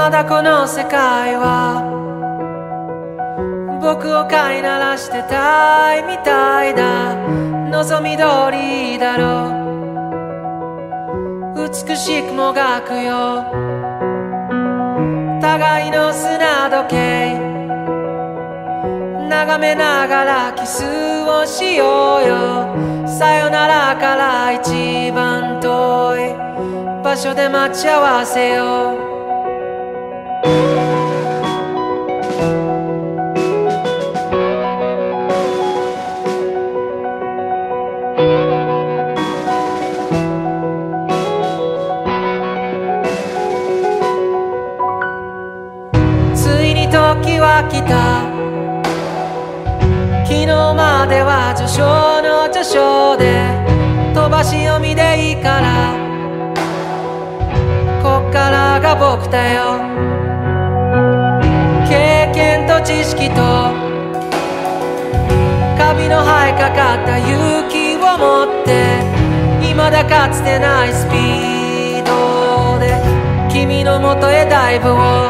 まだこの世界は。僕を飼いならしてたいみたいだ望み通りだろ。う美しくもがくよ。互いの砂時計。眺めながらキスをしようよ。さよならから一番遠い場所で待ち合わせよう。時は来た。昨日までは序章の序章で飛ばし読みでいいから。こっからが僕だよ。経験と知識とカビの生えかかった勇気を持って未だかつてないスピードで君のもとへダイブを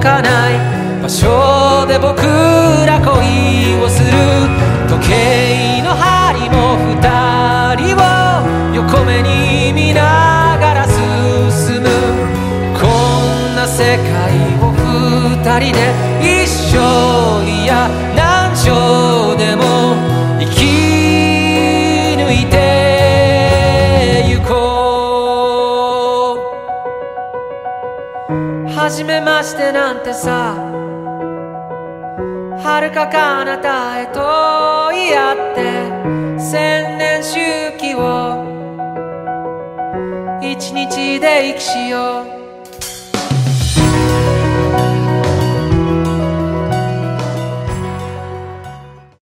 かない場所で僕ら恋をする時計の針も二人を横目に見ながら進むこんな世界を二人で一生初めましてなんてさ。はるか彼方へと言い合って千年周期を一日で生きしよう。